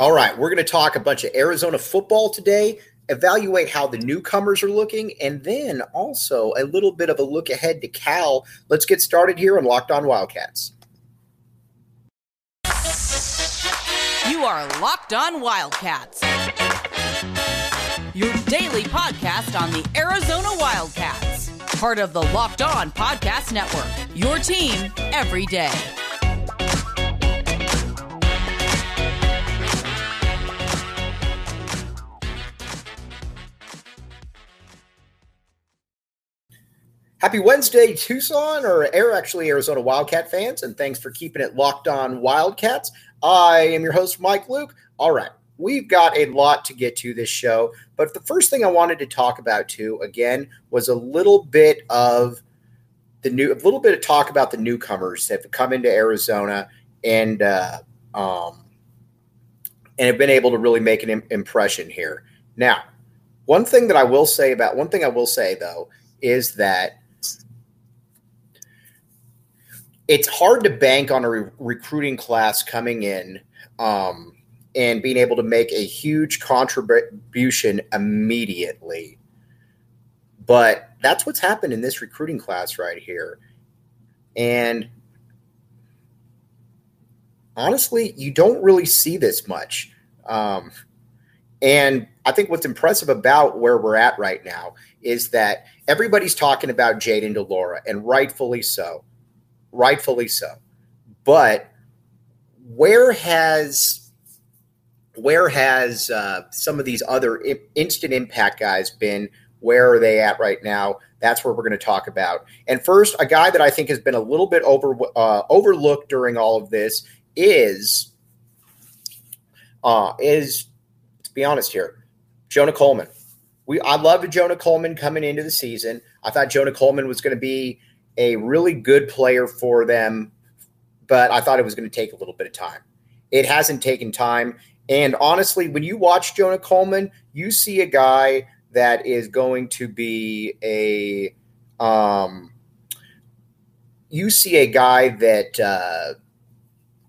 All right, we're going to talk a bunch of Arizona football today, evaluate how the newcomers are looking, and then also a little bit of a look ahead to Cal. Let's get started here on Locked On Wildcats. You are Locked On Wildcats, your daily podcast on the Arizona Wildcats, part of the Locked On Podcast Network, your team every day. Happy Wednesday, Tucson, or Air, actually Arizona Wildcat fans, and thanks for keeping it locked on Wildcats. I am your host, Mike Luke. All right, we've got a lot to get to this show, but the first thing I wanted to talk about too, again, was a little bit of the new, a little bit of talk about the newcomers that have come into Arizona and uh, um, and have been able to really make an impression here. Now, one thing that I will say about one thing I will say though is that it's hard to bank on a re- recruiting class coming in um, and being able to make a huge contribution immediately. But that's what's happened in this recruiting class right here. And honestly, you don't really see this much. Um, and I think what's impressive about where we're at right now is that everybody's talking about Jayden de Laura, and rightfully so rightfully so. But where has where has uh, some of these other instant impact guys been? Where are they at right now? That's where we're going to talk about. And first, a guy that I think has been a little bit over uh, overlooked during all of this is uh, is to be honest here, Jonah Coleman. We I loved Jonah Coleman coming into the season. I thought Jonah Coleman was going to be a really good player for them, but I thought it was going to take a little bit of time. It hasn't taken time. And honestly, when you watch Jonah Coleman, you see a guy that is going to be a um, you see a guy that uh,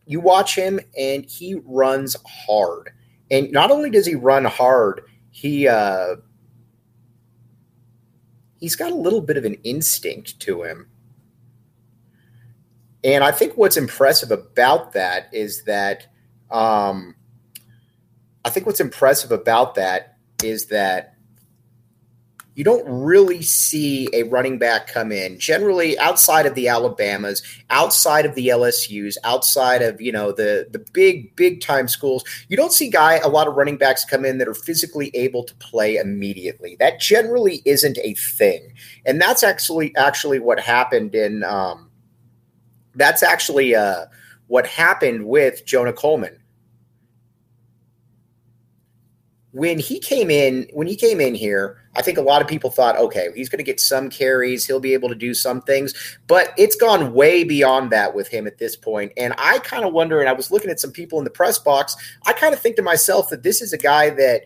you watch him and he runs hard. And not only does he run hard, he uh, he's got a little bit of an instinct to him. And I think what's impressive about that is that um, I think what's impressive about that is that you don't really see a running back come in generally outside of the Alabamas, outside of the LSU's, outside of you know the the big big time schools. You don't see guy a lot of running backs come in that are physically able to play immediately. That generally isn't a thing, and that's actually actually what happened in. Um, that's actually uh, what happened with Jonah Coleman. When he came in, when he came in here, I think a lot of people thought, okay, he's going to get some carries, he'll be able to do some things, but it's gone way beyond that with him at this point. And I kind of wonder, and I was looking at some people in the press box, I kind of think to myself that this is a guy that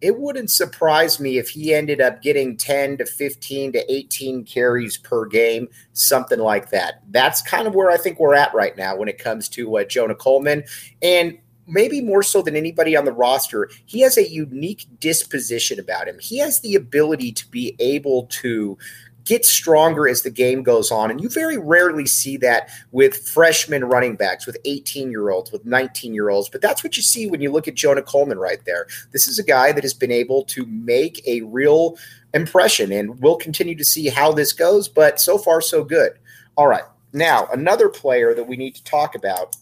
it wouldn't surprise me if he ended up getting 10 to 15 to 18 carries per game, something like that. That's kind of where I think we're at right now when it comes to uh, Jonah Coleman. And maybe more so than anybody on the roster, he has a unique disposition about him. He has the ability to be able to get stronger as the game goes on. And you very rarely see that with freshman running backs, with 18 year olds, with 19 year olds. But that's what you see when you look at Jonah Coleman right there. This is a guy that has been able to make a real impression, and we'll continue to see how this goes. But so far, so good. All right. Now, another player that we need to talk about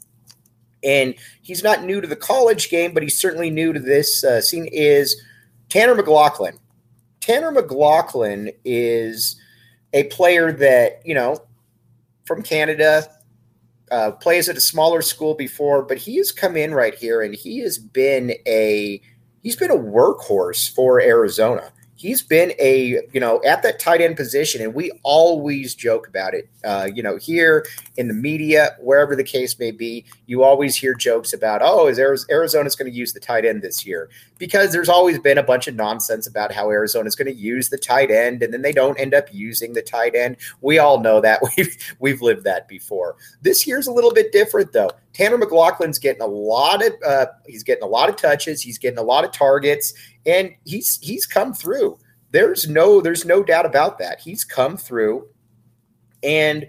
and he's not new to the college game, but he's certainly new to this uh, scene. Is Tanner McLaughlin. Tanner McLaughlin is a player that you know from Canada uh, plays at a smaller school before, but he has come in right here and he has been a he's been a workhorse for Arizona. He's been a you know at that tight end position, and we always joke about it. Uh, you know, here in the media, wherever the case may be, you always hear jokes about, oh, is Arizona's going to use the tight end this year? Because there's always been a bunch of nonsense about how Arizona is going to use the tight end, and then they don't end up using the tight end. We all know that we've we've lived that before. This year's a little bit different though. Tanner McLaughlin's getting a lot of uh, he's getting a lot of touches, he's getting a lot of targets, and he's he's come through. There's no there's no doubt about that. He's come through, and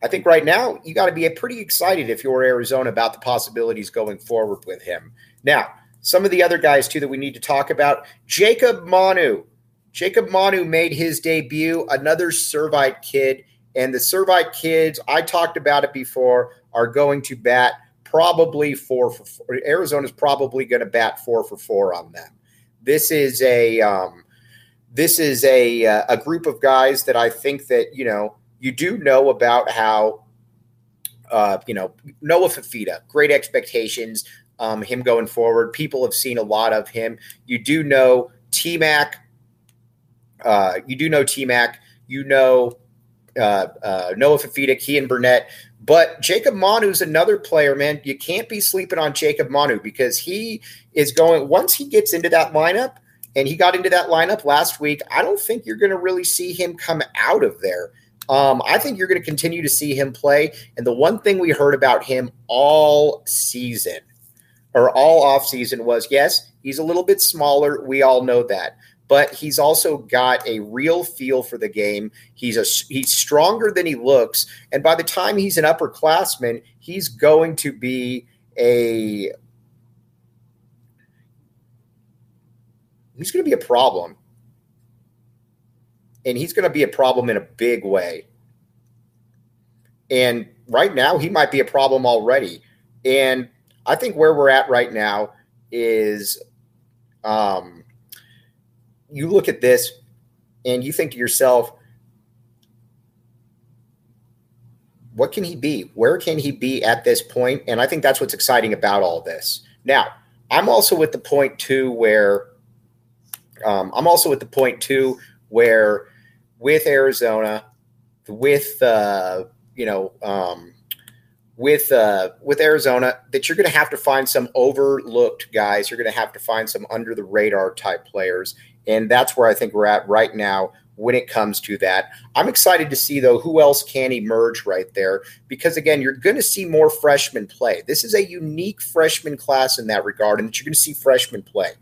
I think right now you got to be pretty excited if you're Arizona about the possibilities going forward with him. Now, some of the other guys too that we need to talk about. Jacob Manu. Jacob Manu made his debut, another Servite kid. And the Servite kids, I talked about it before, are going to bat probably four for four. Arizona's probably going to bat four for four on them. This is a um, this is a uh, a group of guys that I think that you know you do know about how uh, you know Noah Fifita, great expectations, um, him going forward. People have seen a lot of him. You do know T Mac. Uh, you do know T Mac. You know uh, uh, Noah Fifita, Keyan Burnett. But Jacob Manu's another player, man. You can't be sleeping on Jacob Manu because he is going, once he gets into that lineup, and he got into that lineup last week, I don't think you're going to really see him come out of there. Um, I think you're going to continue to see him play. And the one thing we heard about him all season or all off season was yes, he's a little bit smaller. We all know that. But he's also got a real feel for the game. He's a he's stronger than he looks, and by the time he's an upperclassman, he's going to be a he's going to be a problem. And he's going to be a problem in a big way. And right now, he might be a problem already. And I think where we're at right now is um, you look at this and you think to yourself, what can he be? Where can he be at this point? And I think that's what's exciting about all this. Now, I'm also at the point too where um, I'm also at the point too where with Arizona, with uh, you know um, with uh, with Arizona that you're going to have to find some overlooked guys. You're going to have to find some under the radar type players, and that's where I think we're at right now when it comes to that. I'm excited to see though who else can emerge right there because again, you're going to see more freshmen play. This is a unique freshman class in that regard, and that you're going to see freshmen play.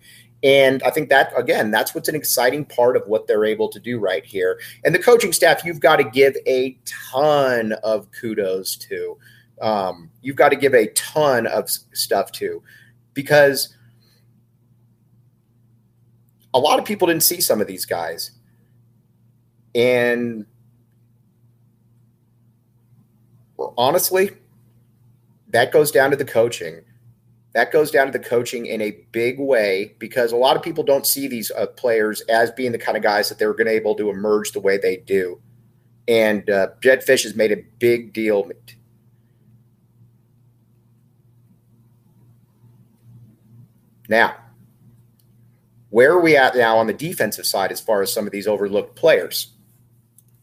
And I think that, again, that's what's an exciting part of what they're able to do right here. And the coaching staff, you've got to give a ton of kudos to um, you've got to give a ton of stuff to because a lot of people didn't see some of these guys. And honestly, that goes down to the coaching. That goes down to the coaching in a big way because a lot of people don't see these uh, players as being the kind of guys that they're going to be able to emerge the way they do. And uh, Jedd Fisch has made a big deal Now, where are we at now on the defensive side as far as some of these overlooked players?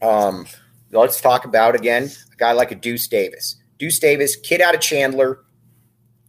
Um, let's talk about again a guy like a Deuce Davis. Deuce Davis, kid out of Chandler,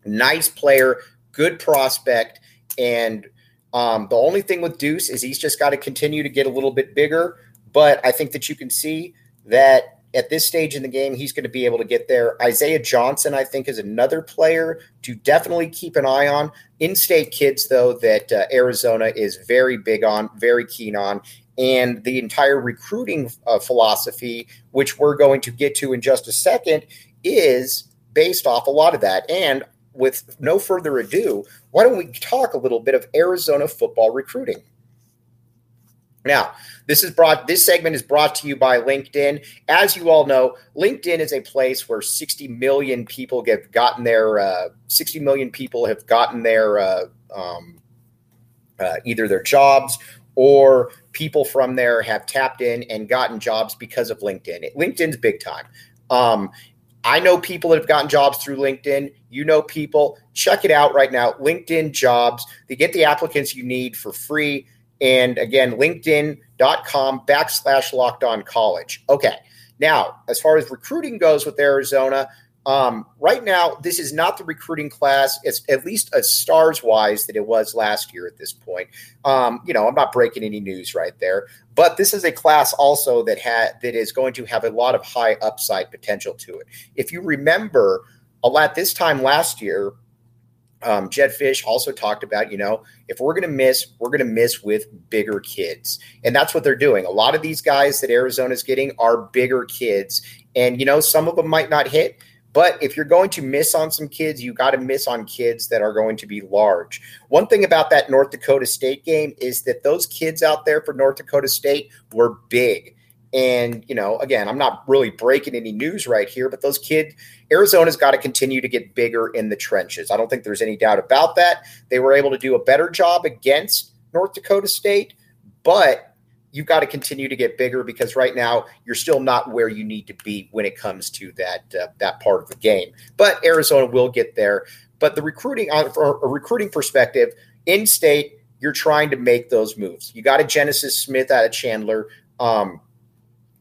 nice player, good prospect, and um, the only thing with Deuce is he's just got to continue to get a little bit bigger. But I think that you can see that at this stage in the game, he's going to be able to get there. Isaiah Johnson, I think, is another player to definitely keep an eye on. In state kids, though, that uh, Arizona is very big on, very keen on. And the entire recruiting uh, philosophy, which we're going to get to in just a second, is based off a lot of that. And with no further ado, why don't we talk a little bit of Arizona football recruiting? Now, this is brought this segment is brought to you by LinkedIn. As you all know, LinkedIn is a place where 60 million people have gotten their uh, 60 million people have gotten their uh, um, uh, either their jobs or people from there have tapped in and gotten jobs because of LinkedIn. LinkedIn's big time. Um, I know people that have gotten jobs through LinkedIn. You know people. Check it out right now. LinkedIn jobs. They get the applicants you need for free. And again, linkedin.com backslash locked on college. Okay. Now, as far as recruiting goes with Arizona, Um, right now, this is not the recruiting class, it's at least as stars wise that it was last year at this point. Um, you know, I'm not breaking any news right there, but this is a class also that had that is going to have a lot of high upside potential to it. If you remember, a lot this time last year, um, Jedd Fisch also talked about, you know, if we're going to miss, we're going to miss with bigger kids. And that's what they're doing. A lot of these guys that Arizona's getting are bigger kids. And, you know, some of them might not hit, but if you're going to miss on some kids, you got to miss on kids that are going to be large. One thing about that North Dakota State game is that those kids out there for North Dakota State were big. And, you know, again, I'm not really breaking any news right here, but those kids, Arizona's got to continue to get bigger in the trenches. I don't think there's any doubt about that. They were able to do a better job against North Dakota State, but you've got to continue to get bigger because right now you're still not where you need to be when it comes to that uh, that part of the game. But Arizona will get there. But the recruiting, uh, from a recruiting perspective, in state, you're trying to make those moves. You got a Genesis Smith out of Chandler, um,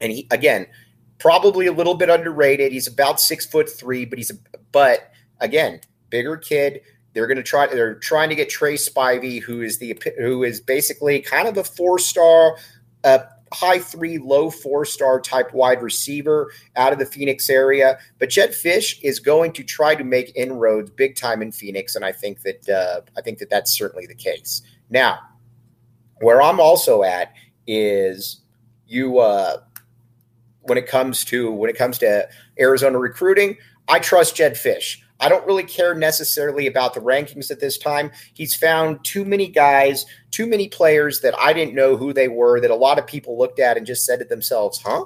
and he again probably a little bit underrated. He's about six foot three, but he's a but again bigger kid. They're going to try. They're trying to get Trey Spivey, who is the who is basically kind of a four star a high three, low four star type wide receiver out of the Phoenix area. But Jedd Fisch is going to try to make inroads big time in Phoenix, and I think that uh, I think that that's certainly the case. Now, where I'm also at is you uh, when it comes to when it comes to Arizona recruiting. I trust Jedd Fisch. I don't really care necessarily about the rankings at this time. He's found too many guys, too many players that I didn't know who they were, that a lot of people looked at and just said to themselves, huh?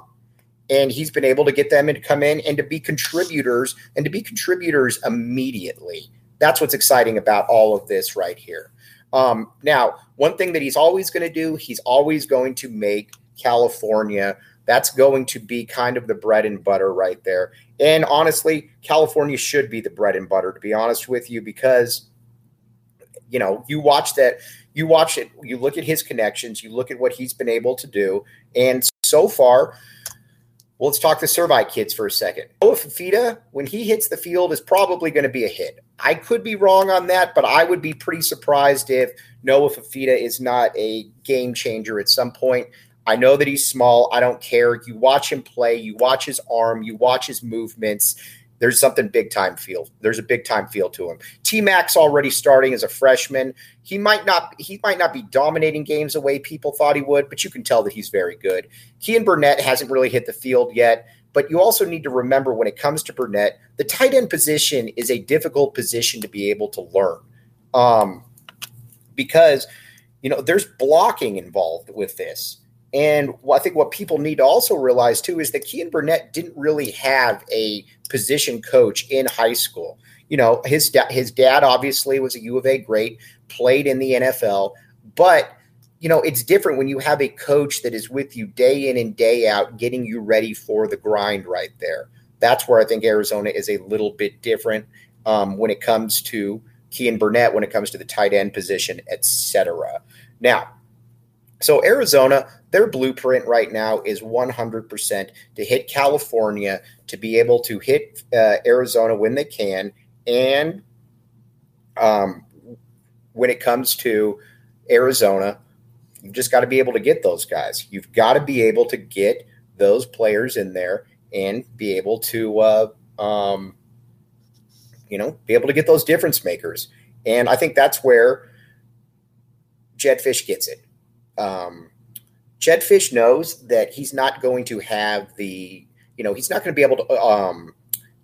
And he's been able to get them to come in and to be contributors and to be contributors immediately. That's what's exciting about all of this right here. Um, now, one thing that he's always going to do, he's always going to make California that's going to be kind of the bread and butter right there. And honestly, California should be the bread and butter, to be honest with you, because you know, you watch that, you watch it, you look at his connections, you look at what he's been able to do, and so far, well, let's talk the Servite kids for a second. Noah Fifita, when he hits the field, is probably going to be a hit. I could be wrong on that, but I would be pretty surprised if Noah Fifita is not a game changer at some point. I know that he's small. I don't care. You watch him play, you watch his arm, you watch his movements. There's something big time feel. There's a big time feel to him. T Mac's already starting as a freshman. He might not he might not be dominating games the way people thought he would, but you can tell that he's very good. Keyan Burnett hasn't really hit the field yet, but you also need to remember when it comes to Burnett, the tight end position is a difficult position to be able to learn. Um, because you know there's blocking involved with this and I think what people need to also realize too is that Keyan Burnett didn't really have a position coach in high school. You know, his da- his dad obviously was a U of A great, played in the NFL, but you know, it's different when you have a coach that is with you day in and day out, getting you ready for the grind right there. That's where I think Arizona is a little bit different um, when it comes to Keyan Burnett, when it comes to the tight end position, etc. Now, so Arizona, their blueprint right now is 100% to hit California, to be able to hit uh, Arizona when they can, and um, when it comes to Arizona, you've just got to be able to get those guys. You've got to be able to get those players in there and be able to, uh, um, you know, be able to get those difference makers. And I think that's where Jedd Fisch gets it um, Jedd Fisch knows that he's not going to have the, you know, he's not going to be able to um,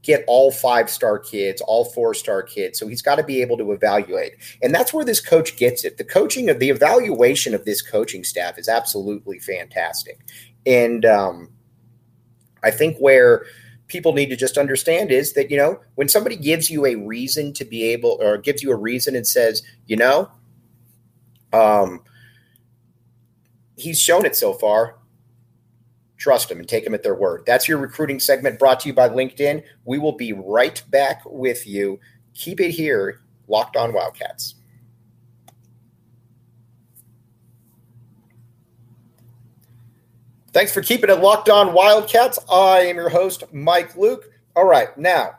get all five star kids, all four star kids. So he's got to be able to evaluate. And that's where this coach gets it. The coaching of the evaluation of this coaching staff is absolutely fantastic. And um, I think where people need to just understand is that, you know, when somebody gives you a reason to be able or gives you a reason and says, you know, um, he's shown it so far. Trust him and take him at their word. That's your recruiting segment brought to you by LinkedIn. We will be right back with you. Keep it here, Locked On Wildcats. Thanks for keeping it locked on Wildcats. I am your host, Mike Luke. All right, now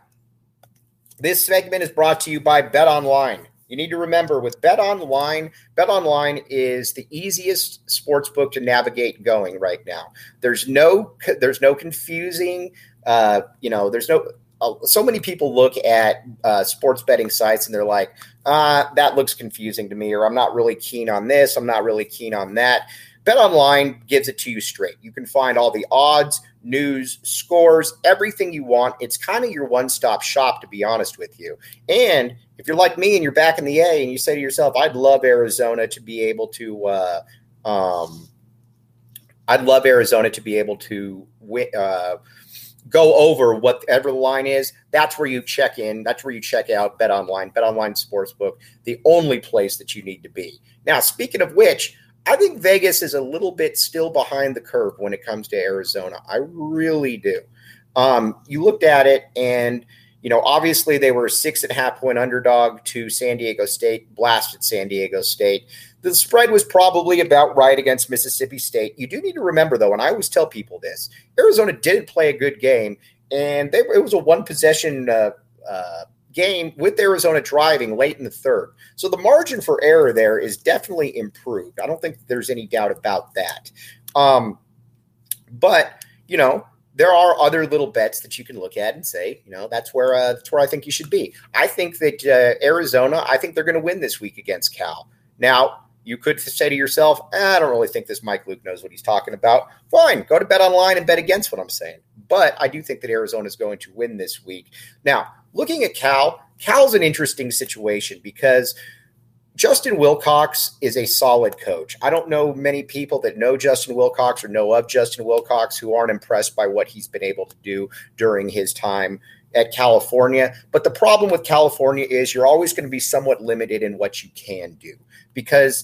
This segment is brought to you by Bet Online. You need to remember with Bet Online, Bet Online is the easiest sports book to navigate going right now. There's no there's no confusing uh, you know, there's no uh, so many people look at uh, sports betting sites and they're like, uh, that looks confusing to me, or I'm not really keen on this, I'm not really keen on that. Bet Online gives it to you straight. You can find all the odds, news, scores, everything you want. It's kind of your one stop shop, to be honest with you. And if you're like me and you're back in the A and you say to yourself, I'd love Arizona to be able to, uh, um, I'd love Arizona to be able to uh, go over whatever the line is. That's where you check in. That's where you check out Bet Online, Bet Online Sportsbook, the only place that you need to be. Now, speaking of which, I think Vegas is a little bit still behind the curve when it comes to Arizona. I really do. Um, you looked at it, and you know, obviously they were six and a half point underdog to San Diego State, blasted San Diego State. The spread was probably about right against Mississippi State. You do need to remember, though, and I always tell people this: Arizona didn't play a good game, and they, it was a one possession uh, uh, game with Arizona driving late in the third. So the margin for error there is definitely improved. I don't think there's any doubt about that. Um, but you know, there are other little bets that you can look at and say, you know, that's where uh, that's where I think you should be. I think that uh, Arizona, I think they're going to win this week against Cal. Now, you could say to yourself, eh, I don't really think this Mike Luke knows what he's talking about. Fine, go to bet online and bet against what I'm saying. But I do think that Arizona is going to win this week. Now, looking at Cal, Cal's an interesting situation because Justin Wilcox is a solid coach. I don't know many people that know Justin Wilcox or know of Justin Wilcox who aren't impressed by what he's been able to do during his time at California. But the problem with California is you're always going to be somewhat limited in what you can do because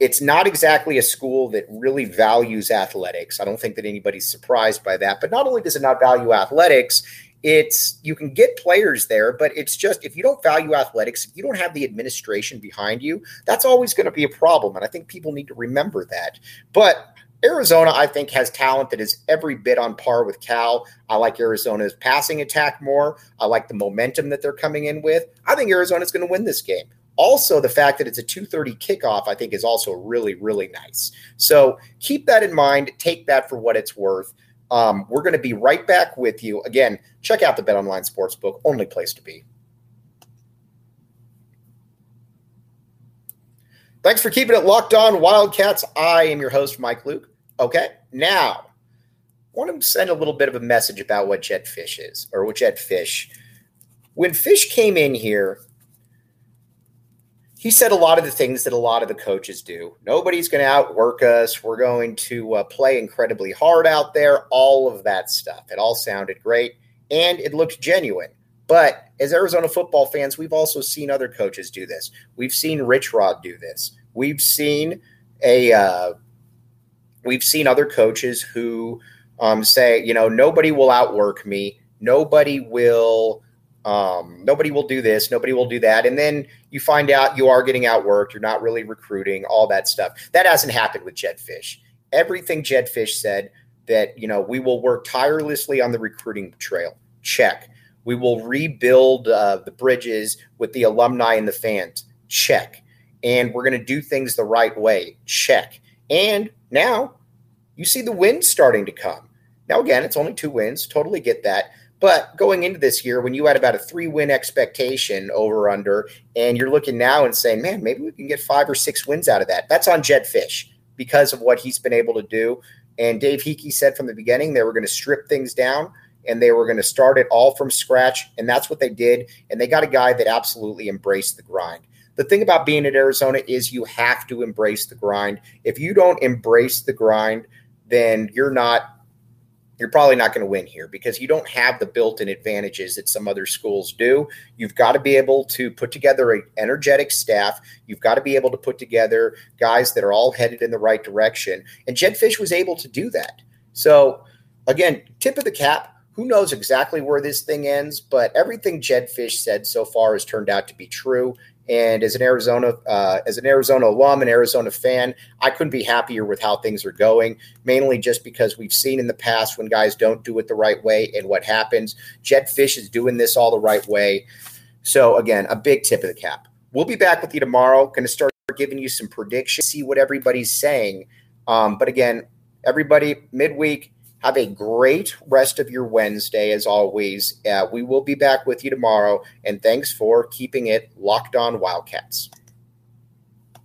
it's not exactly a school that really values athletics. I don't think that anybody's surprised by that. But not only does it not value athletics, it's you can get players there, but it's just if you don't value athletics, if you don't have the administration behind you, that's always going to be a problem. And I think people need to remember that. But Arizona, I think, has talent that is every bit on par with Cal. I like Arizona's passing attack more. I like the momentum that they're coming in with. I think Arizona's going to win this game. Also, the fact that it's a 2:30 kickoff, I think, is also really, really nice. So keep that in mind. Take that for what it's worth. Um, we're going to be right back with you. Again, check out the Bet Online Sportsbook, only place to be. Thanks for keeping it locked on, Wildcats. I am your host, Mike Luke. Okay, now I want to send a little bit of a message about what Jedd Fisch is, or what Jedd Fisch. When Fisch came in here, he said a lot of the things that a lot of the coaches do. Nobody's going to outwork us. We're going to uh, play incredibly hard out there. All of that stuff. It all sounded great and it looked genuine. But as Arizona football fans, we've also seen other coaches do this. We've seen Rich Rod do this. We've seen a uh, we've seen other coaches who um, say, you know, nobody will outwork me. Nobody will. Um, nobody will do this. Nobody will do that. And then you find out you are getting outworked. You're not really recruiting. All that stuff. That hasn't happened with Jedd Fisch. Everything Jedd Fisch said that you know we will work tirelessly on the recruiting trail. Check. We will rebuild uh, the bridges with the alumni and the fans. Check. And we're going to do things the right way. Check. And now you see the wins starting to come. Now, again, it's only two wins. Totally get that. But going into this year, when you had about a three win expectation over under, and you're looking now and saying, man, maybe we can get five or six wins out of that, that's on Jedd Fisch because of what he's been able to do. And Dave Heeke said from the beginning they were going to strip things down and they were going to start it all from scratch. And that's what they did. And they got a guy that absolutely embraced the grind. The thing about being at Arizona is you have to embrace the grind. If you don't embrace the grind, then you're not you're probably not going to win here because you don't have the built-in advantages that some other schools do. You've got to be able to put together an energetic staff. You've got to be able to put together guys that are all headed in the right direction. And Jedd Fisch was able to do that. So again, tip of the cap who knows exactly where this thing ends, but everything Jedd Fisch said so far has turned out to be true. And as an Arizona, uh, as an Arizona alum, an Arizona fan, I couldn't be happier with how things are going. Mainly just because we've seen in the past when guys don't do it the right way and what happens. Jedd Fisch is doing this all the right way. So, again, a big tip of the cap. We'll be back with you tomorrow. Going to start giving you some predictions, see what everybody's saying. Um, but again, everybody, midweek, have a great rest of your Wednesday, as always. Uh, we will be back with you tomorrow. And thanks for keeping it locked on Wildcats.